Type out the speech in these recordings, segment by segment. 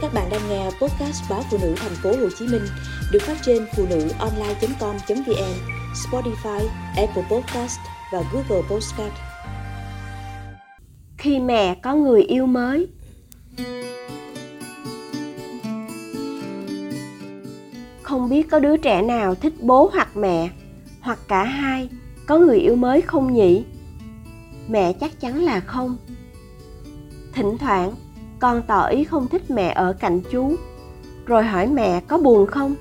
Các bạn đang nghe podcast báo phụ nữ thành phố Hồ Chí Minh được phát trên phụ nữ online.com.vn, Spotify, Apple Podcast và Google Podcast. Khi mẹ có người yêu mới. Không biết có đứa trẻ nào thích bố hoặc mẹ, hoặc cả hai, có người yêu mới không nhỉ? Mẹ chắc chắn là không. Thỉnh thoảng con tỏ ý không thích mẹ ở cạnh chú. Rồi hỏi mẹ có buồn không?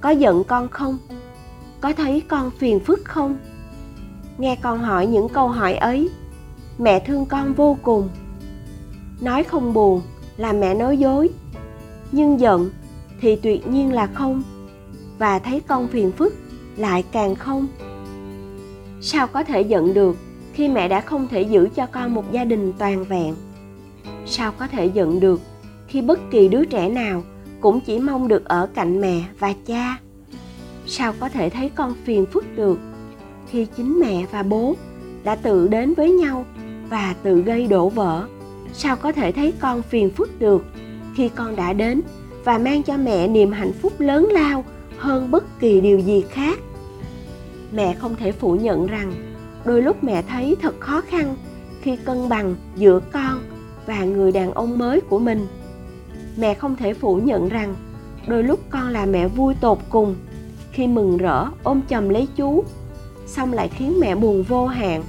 Có giận con không? Có thấy con phiền phức không? Nghe con hỏi những câu hỏi ấy, mẹ thương con vô cùng. Nói không buồn là mẹ nói dối, nhưng giận thì tuyệt nhiên là không. Và thấy con phiền phức lại càng không. Sao có thể giận được khi mẹ đã không thể giữ cho con một gia đình toàn vẹn? Sao có thể giận được khi bất kỳ đứa trẻ nào cũng chỉ mong được ở cạnh mẹ và cha? Sao có thể thấy con phiền phức được khi chính mẹ và bố đã tự đến với nhau và tự gây đổ vỡ? Sao có thể thấy con phiền phức được khi con đã đến và mang cho mẹ niềm hạnh phúc lớn lao hơn bất kỳ điều gì khác? Mẹ không thể phủ nhận rằng đôi lúc mẹ thấy thật khó khăn khi cân bằng giữa con và người đàn ông mới của mình. Mẹ không thể phủ nhận rằng, đôi lúc con là mẹ vui tột cùng, khi mừng rỡ ôm chầm lấy chú, xong lại khiến mẹ buồn vô hạn.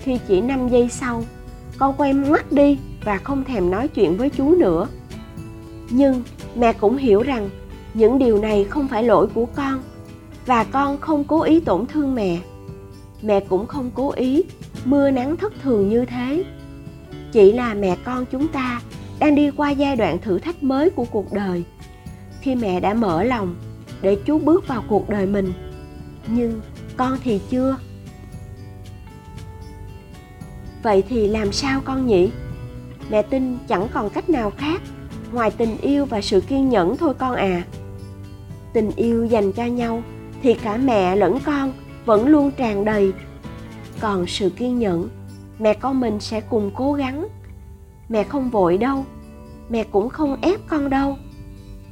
Khi chỉ 5 giây sau, con quay mắt đi và không thèm nói chuyện với chú nữa. Nhưng mẹ cũng hiểu rằng những điều này không phải lỗi của con và con không cố ý tổn thương mẹ. Mẹ cũng không cố ý mưa nắng thất thường như thế chỉ là mẹ con chúng ta đang đi qua giai đoạn thử thách mới của cuộc đời. Khi mẹ đã mở lòng để chú bước vào cuộc đời mình, nhưng con thì chưa. Vậy thì làm sao con nhỉ? Mẹ tin chẳng còn cách nào khác ngoài tình yêu và sự kiên nhẫn thôi con à. Tình yêu dành cho nhau thì cả mẹ lẫn con vẫn luôn tràn đầy. Còn sự kiên nhẫn mẹ con mình sẽ cùng cố gắng. Mẹ không vội đâu. Mẹ cũng không ép con đâu.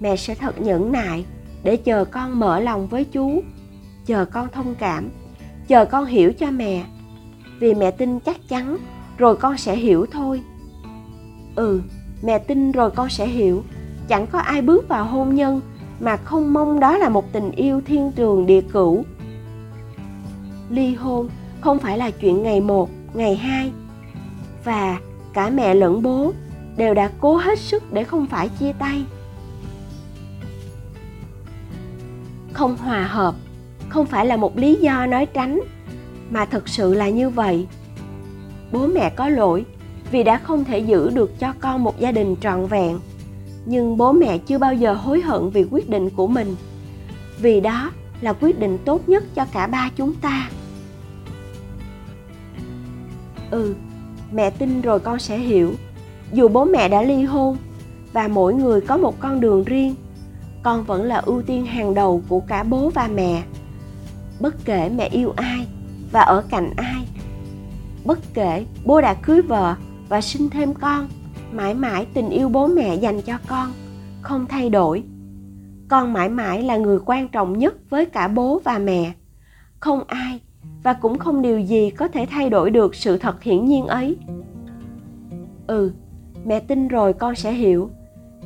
Mẹ sẽ thật nhẫn nại để chờ con mở lòng với chú chờ con thông cảm, chờ con hiểu cho mẹ. Vì mẹ tin chắc chắn rồi con sẽ hiểu thôi. Ừ mẹ tin rồi con sẽ hiểu. Chẳng có ai bước vào hôn nhân mà không mong đó là một tình yêu thiên trường địa cửu. Ly hôn không phải là chuyện ngày một ngày hai. Và cả mẹ lẫn bố đều đã cố hết sức để không phải chia tay. Không hòa hợp không phải là một lý do nói tránh, mà thực sự là như vậy. Bố mẹ có lỗi vì đã không thể giữ được cho con một gia đình trọn vẹn, nhưng bố mẹ chưa bao giờ hối hận vì quyết định của mình. Vì đó là quyết định tốt nhất cho cả ba chúng ta ừ mẹ tin rồi con sẽ hiểu. Dù bố mẹ đã ly hôn và mỗi người có một con đường riêng, con vẫn là ưu tiên hàng đầu của cả bố và mẹ. Bất kể mẹ yêu ai và ở cạnh ai, bất kể bố đã cưới vợ và sinh thêm con, mãi mãi tình yêu bố mẹ dành cho con không thay đổi. Con mãi mãi là người quan trọng nhất với cả bố và mẹ. Không ai và cũng không điều gì có thể thay đổi được sự thật hiển nhiên ấy. Ừ mẹ tin rồi con sẽ hiểu.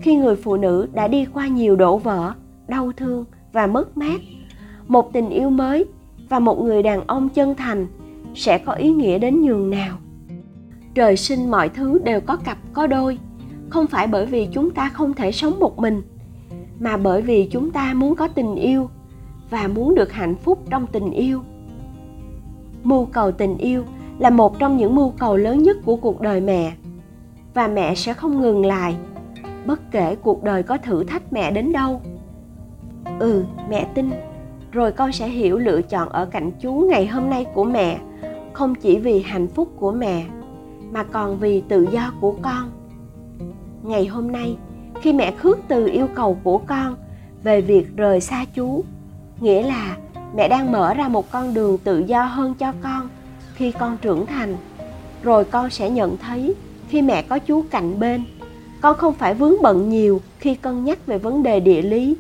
Khi người phụ nữ đã đi qua nhiều đổ vỡ, đau thương và mất mát, một tình yêu mới và một người đàn ông chân thành sẽ có ý nghĩa đến nhường nào. Trời sinh mọi thứ đều có cặp, có đôi, không phải bởi vì chúng ta không thể sống một mình, mà bởi vì chúng ta muốn có tình yêu và muốn được hạnh phúc trong tình yêu mưu cầu tình yêu là một trong những mưu cầu lớn nhất của cuộc đời mẹ. Và mẹ sẽ không ngừng lại. Bất kể cuộc đời có thử thách mẹ đến đâu. Ừ mẹ tin. Rồi con sẽ hiểu lựa chọn ở cạnh chú ngày hôm nay của mẹ, không chỉ vì hạnh phúc của mẹ, mà còn vì tự do của con. Ngày hôm nay, khi mẹ khước từ yêu cầu của con về việc rời xa chú, nghĩa là mẹ đang mở ra một con đường tự do hơn cho con. Khi con trưởng thành, rồi con sẽ nhận thấy khi mẹ có chú cạnh bên. Con không phải vướng bận nhiều khi cân nhắc về vấn đề địa lý.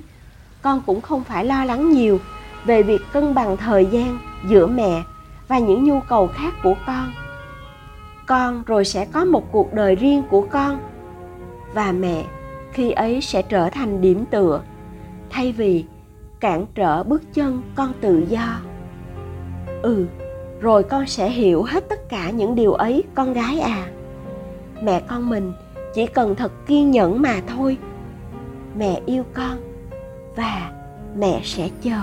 Con cũng không phải lo lắng nhiều về việc cân bằng thời gian giữa mẹ và những nhu cầu khác của con. Con rồi sẽ có một cuộc đời riêng của con, và mẹ khi ấy sẽ trở thành điểm tựa. Thay vì cản trở bước chân con tự do. Ừ rồi con sẽ hiểu hết tất cả những điều ấy, con gái à. Mẹ con mình chỉ cần thật kiên nhẫn mà thôi. Mẹ yêu con và mẹ sẽ chờ.